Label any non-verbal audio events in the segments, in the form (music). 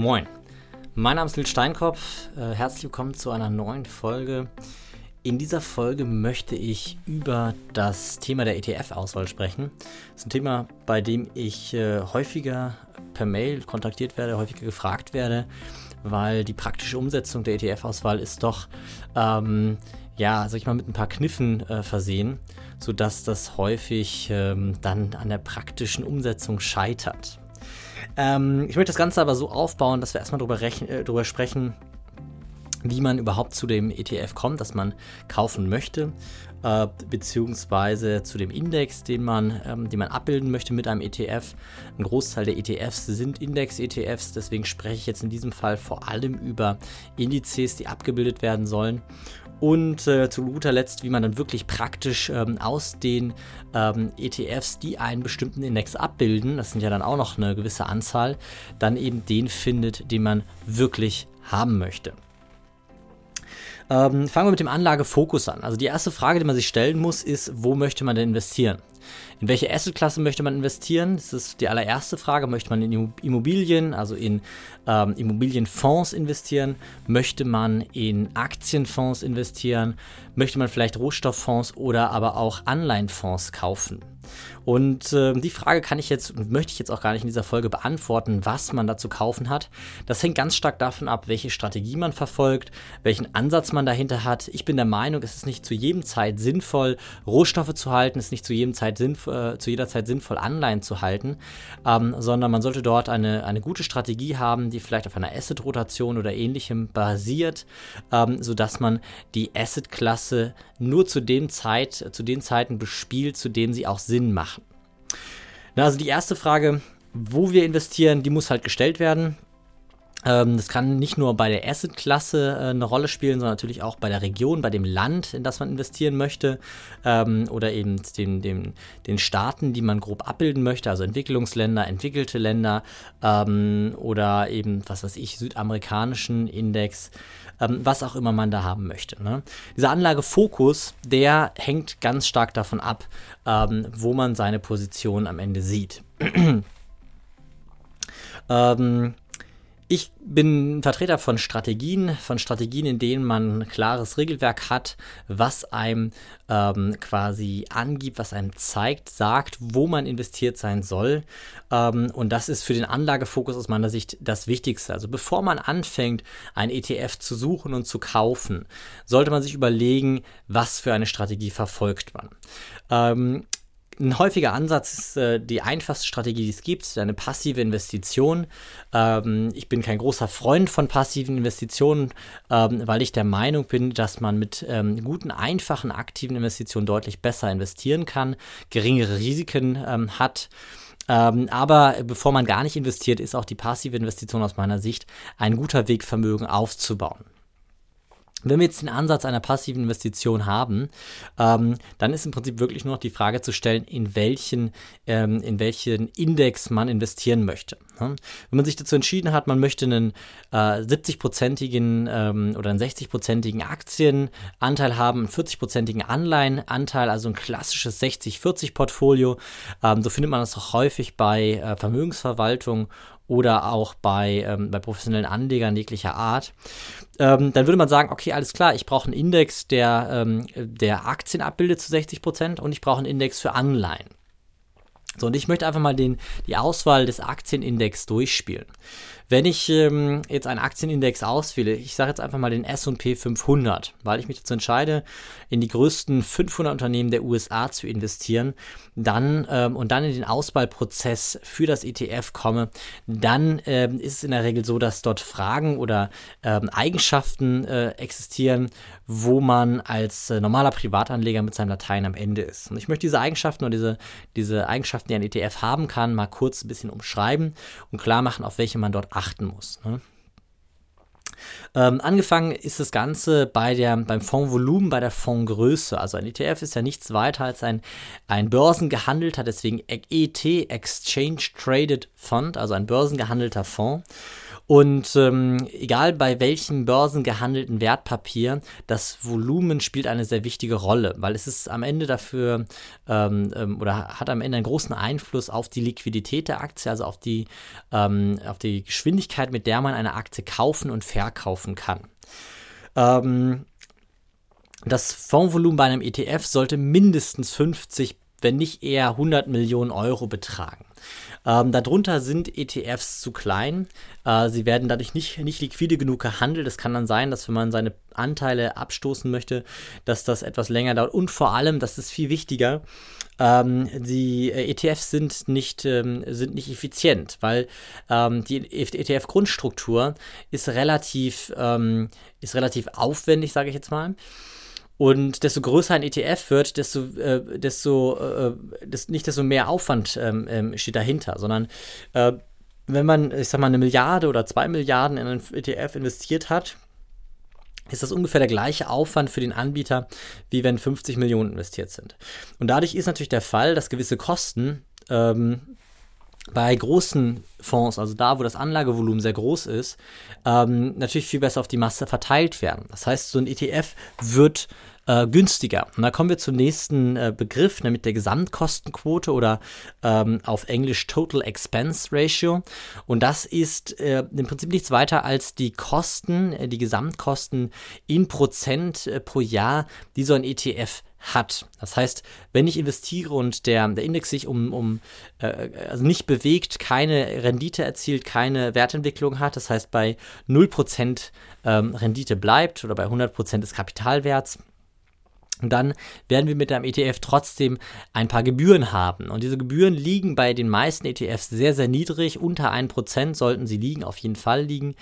Moin, mein Name ist Nils Steinkopf. Äh, herzlich willkommen zu einer neuen Folge. In dieser Folge möchte ich über das Thema der ETF-Auswahl sprechen. Das ist ein Thema, bei dem ich äh, häufiger per Mail kontaktiert werde, häufiger gefragt werde, weil die praktische Umsetzung der ETF-Auswahl ist doch, ähm, ja, sag ich mal, mit ein paar Kniffen äh, versehen, sodass das häufig ähm, dann an der praktischen Umsetzung scheitert. Ähm, ich möchte das Ganze aber so aufbauen, dass wir erstmal darüber, äh, darüber sprechen, wie man überhaupt zu dem ETF kommt, das man kaufen möchte, äh, beziehungsweise zu dem Index, den man, ähm, den man abbilden möchte mit einem ETF. Ein Großteil der ETFs sind Index-ETFs, deswegen spreche ich jetzt in diesem Fall vor allem über Indizes, die abgebildet werden sollen. Und äh, zu guter Letzt, wie man dann wirklich praktisch ähm, aus den ähm, ETFs, die einen bestimmten Index abbilden, das sind ja dann auch noch eine gewisse Anzahl, dann eben den findet, den man wirklich haben möchte. Ähm, fangen wir mit dem Anlagefokus an. Also die erste Frage, die man sich stellen muss, ist, wo möchte man denn investieren? In welche Assetklasse möchte man investieren? Das ist die allererste Frage. Möchte man in Immobilien, also in ähm, Immobilienfonds investieren? Möchte man in Aktienfonds investieren? Möchte man vielleicht Rohstofffonds oder aber auch Anleihenfonds kaufen? Und äh, die Frage kann ich jetzt und möchte ich jetzt auch gar nicht in dieser Folge beantworten, was man da zu kaufen hat. Das hängt ganz stark davon ab, welche Strategie man verfolgt, welchen Ansatz man dahinter hat. Ich bin der Meinung, es ist nicht zu jedem Zeit sinnvoll, Rohstoffe zu halten, es ist nicht zu, jedem Zeit sinnv äh, zu jeder Zeit sinnvoll, Anleihen zu halten, ähm, sondern man sollte dort eine, eine gute Strategie haben, die vielleicht auf einer Asset-Rotation oder ähnlichem basiert, ähm, sodass man die Asset-Klasse nur zu, dem Zeit, zu den Zeiten bespielt, zu denen sie auch Sinn macht. Na, also die erste Frage, wo wir investieren, die muss halt gestellt werden. Ähm, das kann nicht nur bei der Asset-Klasse äh, eine Rolle spielen, sondern natürlich auch bei der Region, bei dem Land, in das man investieren möchte ähm, oder eben den, den, den Staaten, die man grob abbilden möchte, also Entwicklungsländer, entwickelte Länder ähm, oder eben, was weiß ich, südamerikanischen Index, was auch immer man da haben möchte. Ne? Dieser Anlagefokus, der hängt ganz stark davon ab, wo man seine Position am Ende sieht. (clears throat) ähm, ich bin Vertreter von Strategien, von Strategien, in denen man ein klares Regelwerk hat, was einem ähm, quasi angibt, was einem zeigt, sagt, wo man investiert sein soll. Ähm, und das ist für den Anlagefokus aus meiner Sicht das Wichtigste. Also bevor man anfängt, ein ETF zu suchen und zu kaufen, sollte man sich überlegen, was für eine Strategie verfolgt man. Ähm, ein häufiger Ansatz ist äh, die einfachste Strategie, die es gibt, eine passive Investition. Ähm, ich bin kein großer Freund von passiven Investitionen, ähm, weil ich der Meinung bin, dass man mit ähm, guten, einfachen, aktiven Investitionen deutlich besser investieren kann, geringere Risiken ähm, hat. Ähm, aber bevor man gar nicht investiert, ist auch die passive Investition aus meiner Sicht ein guter Weg, Vermögen aufzubauen. Wenn wir jetzt den Ansatz einer passiven Investition haben, ähm, dann ist im Prinzip wirklich nur noch die Frage zu stellen, in welchen, ähm, in welchen Index man investieren möchte. Wenn man sich dazu entschieden hat, man möchte einen äh, 70-prozentigen ähm, oder einen 60-prozentigen Aktienanteil haben, einen 40-prozentigen Anleihenanteil, also ein klassisches 60-40-Portfolio, ähm, so findet man das auch häufig bei äh, Vermögensverwaltung oder auch bei, ähm, bei professionellen Anlegern jeglicher Art, ähm, dann würde man sagen, okay, alles klar, ich brauche einen Index, der, ähm, der Aktien abbildet zu 60 Prozent und ich brauche einen Index für Anleihen. So, und ich möchte einfach mal den, die Auswahl des Aktienindex durchspielen. Wenn ich ähm, jetzt einen Aktienindex auswähle, ich sage jetzt einfach mal den S&P 500, weil ich mich dazu entscheide, in die größten 500 Unternehmen der USA zu investieren, dann ähm, und dann in den Auswahlprozess für das ETF komme, dann ähm, ist es in der Regel so, dass dort Fragen oder ähm, Eigenschaften äh, existieren, wo man als äh, normaler Privatanleger mit seinem Latein am Ende ist. Und ich möchte diese Eigenschaften oder diese, diese Eigenschaften, die ein ETF haben kann, mal kurz ein bisschen umschreiben und klar machen, auf welche man dort achtet achten muss. Ne? Ähm, angefangen ist das Ganze bei der, beim Fondsvolumen, bei der Fondsgröße. Also ein ETF ist ja nichts weiter als ein, ein börsengehandelter, deswegen ET, Exchange Traded Fund, also ein börsengehandelter Fonds. Und ähm, egal bei welchem börsengehandelten Wertpapier, das Volumen spielt eine sehr wichtige Rolle, weil es ist am Ende dafür ähm, ähm, oder hat am Ende einen großen Einfluss auf die Liquidität der Aktie, also auf die, ähm, auf die Geschwindigkeit, mit der man eine Aktie kaufen und verkaufen kann. Ähm, das Fondsvolumen bei einem ETF sollte mindestens 50, wenn nicht eher 100 Millionen Euro betragen. Ähm, darunter sind ETFs zu klein. Äh, sie werden dadurch nicht, nicht liquide genug gehandelt. Es kann dann sein, dass wenn man seine Anteile abstoßen möchte, dass das etwas länger dauert. Und vor allem, das ist viel wichtiger, ähm, die äh, ETFs sind nicht, ähm, sind nicht effizient, weil ähm, die ETF-Grundstruktur ist relativ, ähm, ist relativ aufwendig, sage ich jetzt mal. Und desto größer ein ETF wird, desto, äh, desto äh, des, nicht desto mehr Aufwand ähm, ähm, steht dahinter, sondern äh, wenn man, ich sag mal, eine Milliarde oder zwei Milliarden in einen ETF investiert hat, ist das ungefähr der gleiche Aufwand für den Anbieter, wie wenn 50 Millionen investiert sind. Und dadurch ist natürlich der Fall, dass gewisse Kosten ähm, bei großen Fonds, also da, wo das Anlagevolumen sehr groß ist, ähm, natürlich viel besser auf die Masse verteilt werden. Das heißt, so ein ETF wird äh, günstiger. Und da kommen wir zum nächsten äh, Begriff, nämlich der Gesamtkostenquote oder ähm, auf Englisch Total Expense Ratio. Und das ist äh, im Prinzip nichts weiter als die Kosten, äh, die Gesamtkosten in Prozent äh, pro Jahr, die so ein ETF hat. Das heißt, wenn ich investiere und der, der Index sich um, um äh, also nicht bewegt, keine Rendite erzielt, keine Wertentwicklung hat, das heißt bei 0% ähm, Rendite bleibt oder bei 100% des Kapitalwerts, dann werden wir mit einem ETF trotzdem ein paar Gebühren haben. Und diese Gebühren liegen bei den meisten ETFs sehr, sehr niedrig. Unter 1% sollten sie liegen, auf jeden Fall liegen.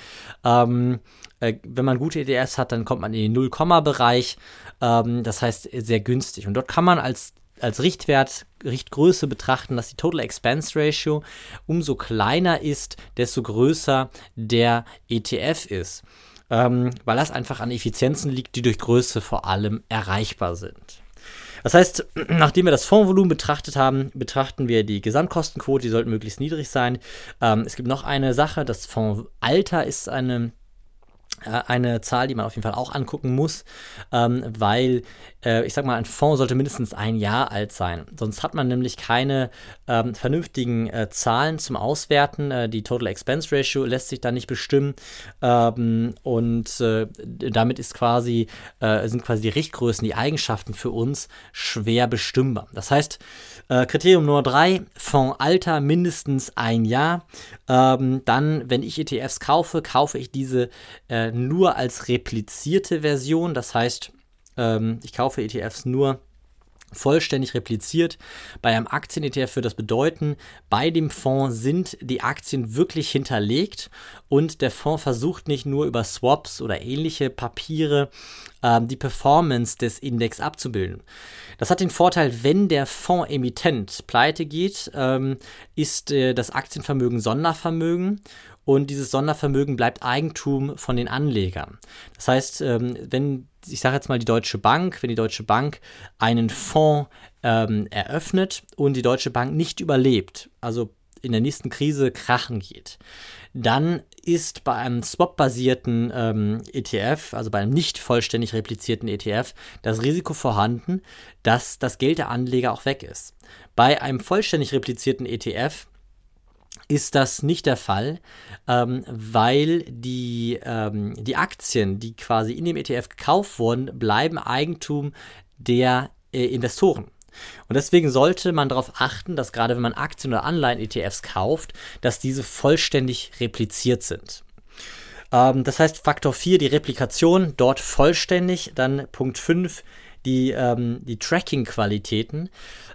Ähm, äh, wenn man gute ETFs hat, dann kommt man in den 0-Bereich. Ähm, das heißt, sehr günstig. Und dort kann man als als Richtwert, Richtgröße betrachten, dass die Total Expense Ratio umso kleiner ist, desto größer der ETF ist ähm, weil das einfach an Effizienzen liegt, die durch Größe vor allem erreichbar sind. Das heißt, (clears throat) nachdem wir das Fondsvolumen betrachtet haben, betrachten wir die Gesamtkostenquote, die sollte möglichst niedrig sein. Ähm, es gibt noch eine Sache, das Fondsalter ist eine eine Zahl, die man auf jeden Fall auch angucken muss, ähm, weil äh, ich sag mal, ein Fonds sollte mindestens ein Jahr alt sein. Sonst hat man nämlich keine ähm, vernünftigen äh, Zahlen zum Auswerten. Äh, die Total Expense Ratio lässt sich da nicht bestimmen ähm, und äh, damit ist quasi, äh, sind quasi die Richtgrößen, die Eigenschaften für uns schwer bestimmbar. Das heißt, Kriterium Nummer drei, Fondsalter mindestens ein Jahr. Ähm, dann, wenn ich ETFs kaufe, kaufe ich diese äh, nur als replizierte Version. Das heißt, ähm, ich kaufe ETFs nur vollständig repliziert. Bei einem Aktien-ETF würde das bedeuten, bei dem Fonds sind die Aktien wirklich hinterlegt und der Fonds versucht nicht nur über Swaps oder ähnliche Papiere ähm, die Performance des Index abzubilden. Das hat den Vorteil, wenn der Fondsemittent pleite geht, ähm, ist äh, das Aktienvermögen Sondervermögen und dieses Sondervermögen bleibt Eigentum von den Anlegern. Das heißt, ähm, wenn, ich sage jetzt mal die Deutsche Bank, wenn die Deutsche Bank einen Fonds ähm, eröffnet und die Deutsche Bank nicht überlebt, also in der nächsten Krise krachen geht, dann ist bei einem Swap-basierten ähm, ETF, also bei einem nicht vollständig replizierten ETF, das Risiko vorhanden, dass das Geld der Anleger auch weg ist. Bei einem vollständig replizierten ETF ist das nicht der Fall, ähm, weil die, ähm, die Aktien, die quasi in dem ETF gekauft wurden, bleiben Eigentum der äh, Investoren. Und deswegen sollte man darauf achten, dass gerade wenn man Aktien oder Anleihen-ETFs kauft, dass diese vollständig repliziert sind. Ähm, das heißt, Faktor 4, die Replikation, dort vollständig. Dann Punkt 5, die, ähm, die Tracking-Qualitäten.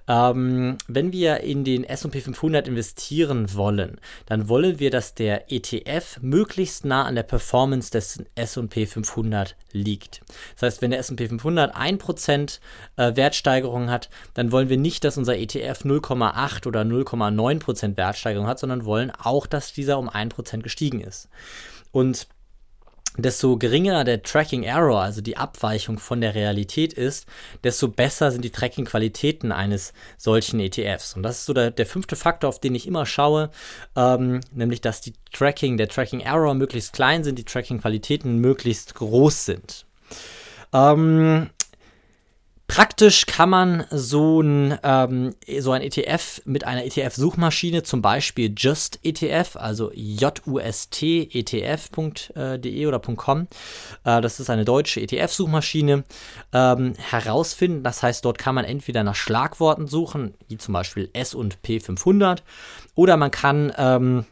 Ähm, wenn wir in den SP 500 investieren wollen, dann wollen wir, dass der ETF möglichst nah an der Performance des SP 500 liegt. Das heißt, wenn der SP 500 1% äh, Wertsteigerung hat, dann wollen wir nicht, dass unser ETF 0,8 oder 0,9% Wertsteigerung hat, sondern wollen auch, dass dieser um 1% gestiegen ist. Und desto geringer der Tracking Error, also die Abweichung von der Realität ist, desto besser sind die Tracking-Qualitäten eines solchen ETFs. Und das ist so der, der fünfte Faktor, auf den ich immer schaue, ähm, nämlich dass die Tracking, der Tracking Error möglichst klein sind, die Tracking-Qualitäten möglichst groß sind. Ähm, Praktisch kann man so ein, ähm, so ein ETF mit einer ETF-Suchmaschine, zum Beispiel Just ETF, also justetf.de oder .com, äh, das ist eine deutsche ETF-Suchmaschine, ähm, herausfinden. Das heißt, dort kann man entweder nach Schlagworten suchen, wie zum Beispiel S und P500, oder man kann ähm,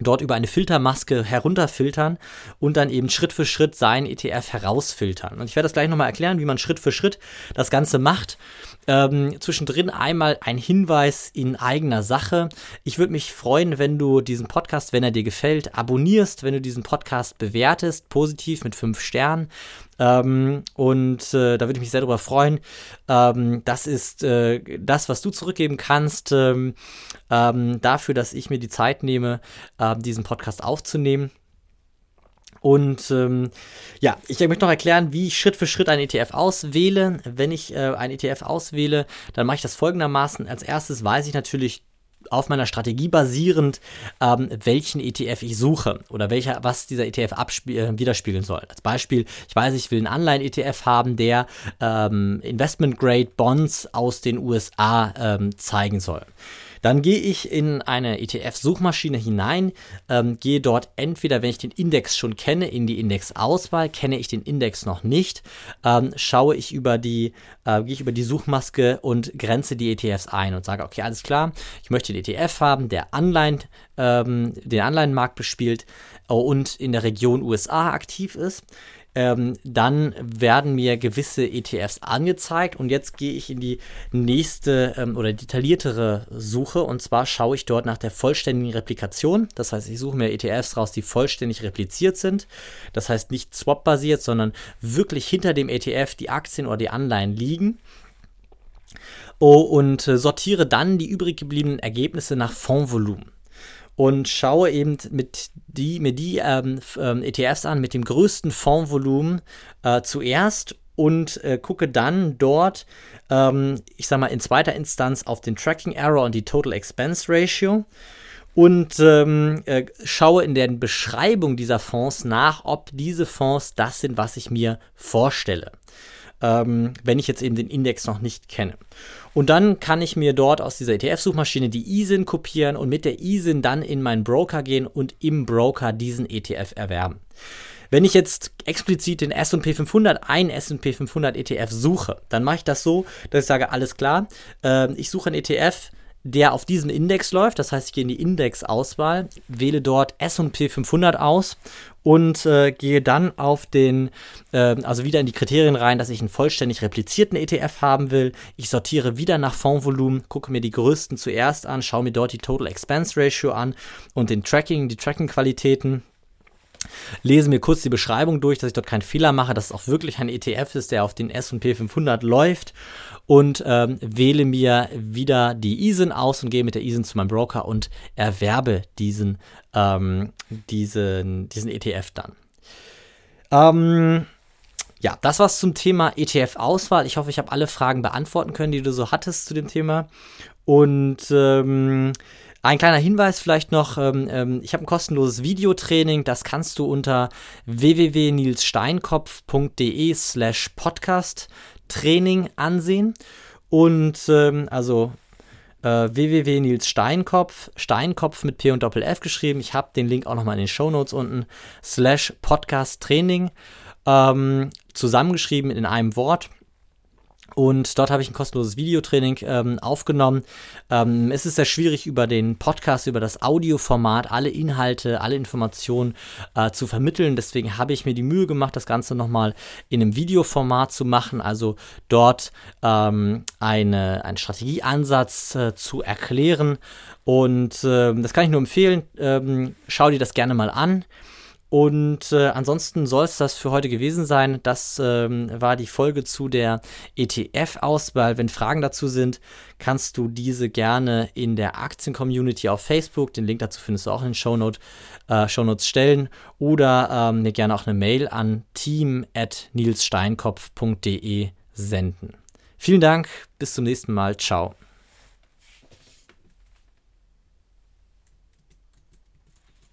dort über eine Filtermaske herunterfiltern und dann eben Schritt für Schritt seinen ETF herausfiltern. Und ich werde das gleich nochmal erklären, wie man Schritt für Schritt das Ganze macht. Ähm, zwischendrin einmal ein Hinweis in eigener Sache. Ich würde mich freuen, wenn du diesen Podcast, wenn er dir gefällt, abonnierst, wenn du diesen Podcast bewertest, positiv mit fünf Sternen. Ähm, und äh, da würde ich mich sehr darüber freuen. Ähm, das ist äh, das, was du zurückgeben kannst ähm, ähm dafür, dass ich mir die Zeit nehme, äh, diesen Podcast aufzunehmen. Und ähm, ja, ich möchte noch erklären, wie ich Schritt für Schritt einen ETF auswähle. Wenn ich äh, einen ETF auswähle, dann mache ich das folgendermaßen. Als erstes weiß ich natürlich auf meiner Strategie basierend, ähm, welchen ETF ich suche oder welcher, was dieser ETF äh, widerspiegeln soll. Als Beispiel, ich weiß, ich will einen Anleihen-ETF haben, der ähm, Investment-Grade Bonds aus den USA ähm, zeigen soll. Dann gehe ich in eine ETF-Suchmaschine hinein, ähm, gehe dort entweder, wenn ich den Index schon kenne, in die Indexauswahl, kenne ich den Index noch nicht, ähm, schaue ich über die, äh, gehe ich über die Suchmaske und grenze die ETFs ein und sage, okay, alles klar, ich möchte den ETF haben, der Anleihen, ähm, den Anleihenmarkt bespielt äh, und in der Region USA aktiv ist ähm, dann werden mir gewisse ETFs angezeigt und jetzt gehe ich in die nächste ähm, oder detailliertere Suche und zwar schaue ich dort nach der vollständigen Replikation. Das heißt, ich suche mir ETFs raus, die vollständig repliziert sind. Das heißt nicht swap-basiert, sondern wirklich hinter dem ETF die Aktien oder die Anleihen liegen. Oh, und äh, sortiere dann die übrig gebliebenen Ergebnisse nach Fondsvolumen und schaue eben mit die, mir die ähm, ähm ETFs an mit dem größten Fondsvolumen äh, zuerst und äh, gucke dann dort, ähm, ich sag mal, in zweiter Instanz auf den Tracking Error und die Total Expense Ratio und ähm, äh, schaue in der Beschreibung dieser Fonds nach, ob diese Fonds das sind, was ich mir vorstelle ähm, wenn ich jetzt eben den Index noch nicht kenne. Und dann kann ich mir dort aus dieser ETF-Suchmaschine die ISIN kopieren und mit der ISIN dann in meinen Broker gehen und im Broker diesen ETF erwerben. Wenn ich jetzt explizit den S&P 500, ein S&P 500 ETF suche, dann mache ich das so, dass ich sage, alles klar, äh, ich suche einen ETF, der auf diesem Index läuft. Das heißt, ich gehe in die Index-Auswahl, wähle dort S&P 500 aus und äh, gehe dann auf den, äh, also wieder in die Kriterien rein, dass ich einen vollständig replizierten ETF haben will. Ich sortiere wieder nach Fondsvolumen, gucke mir die größten zuerst an, schaue mir dort die Total Expense Ratio an und den Tracking, die Tracking-Qualitäten lese mir kurz die Beschreibung durch, dass ich dort keinen Fehler mache, dass es auch wirklich ein ETF ist, der auf den S&P 500 läuft und ähm, wähle mir wieder die ISIN aus und gehe mit der ISIN zu meinem Broker und erwerbe diesen, ähm, diesen, diesen ETF dann. Ähm, ja, das war's zum Thema ETF-Auswahl. Ich hoffe, ich habe alle Fragen beantworten können, die du so hattest zu dem Thema. Und ähm, ein kleiner Hinweis vielleicht noch, ähm, ähm, ich habe ein kostenloses Videotraining, das kannst du unter www.nilssteinkopf.de slash podcast Training ansehen. Und ähm, also äh, www.nilssteinkopf, Steinkopf mit P und Doppel F geschrieben. Ich habe den Link auch nochmal in den Show Notes unten, slash Podcast Training, ähm, zusammengeschrieben in einem Wort. Und dort habe ich ein kostenloses Videotraining ähm, aufgenommen. Ähm, es ist sehr schwierig, über den Podcast, über das Audioformat alle Inhalte, alle Informationen äh, zu vermitteln. Deswegen habe ich mir die Mühe gemacht, das Ganze nochmal in einem Videoformat zu machen. Also dort ähm, eine, einen Strategieansatz äh, zu erklären. Und äh, das kann ich nur empfehlen. Ähm, schau dir das gerne mal an. Und äh, ansonsten soll es das für heute gewesen sein. Das ähm, war die Folge zu der ETF-Auswahl. Wenn Fragen dazu sind, kannst du diese gerne in der Aktien-Community auf Facebook, den Link dazu findest du auch in den Shownote, äh, Shownotes stellen oder ähm, mir gerne auch eine Mail an team.nilssteinkopf.de senden. Vielen Dank, bis zum nächsten Mal. Ciao.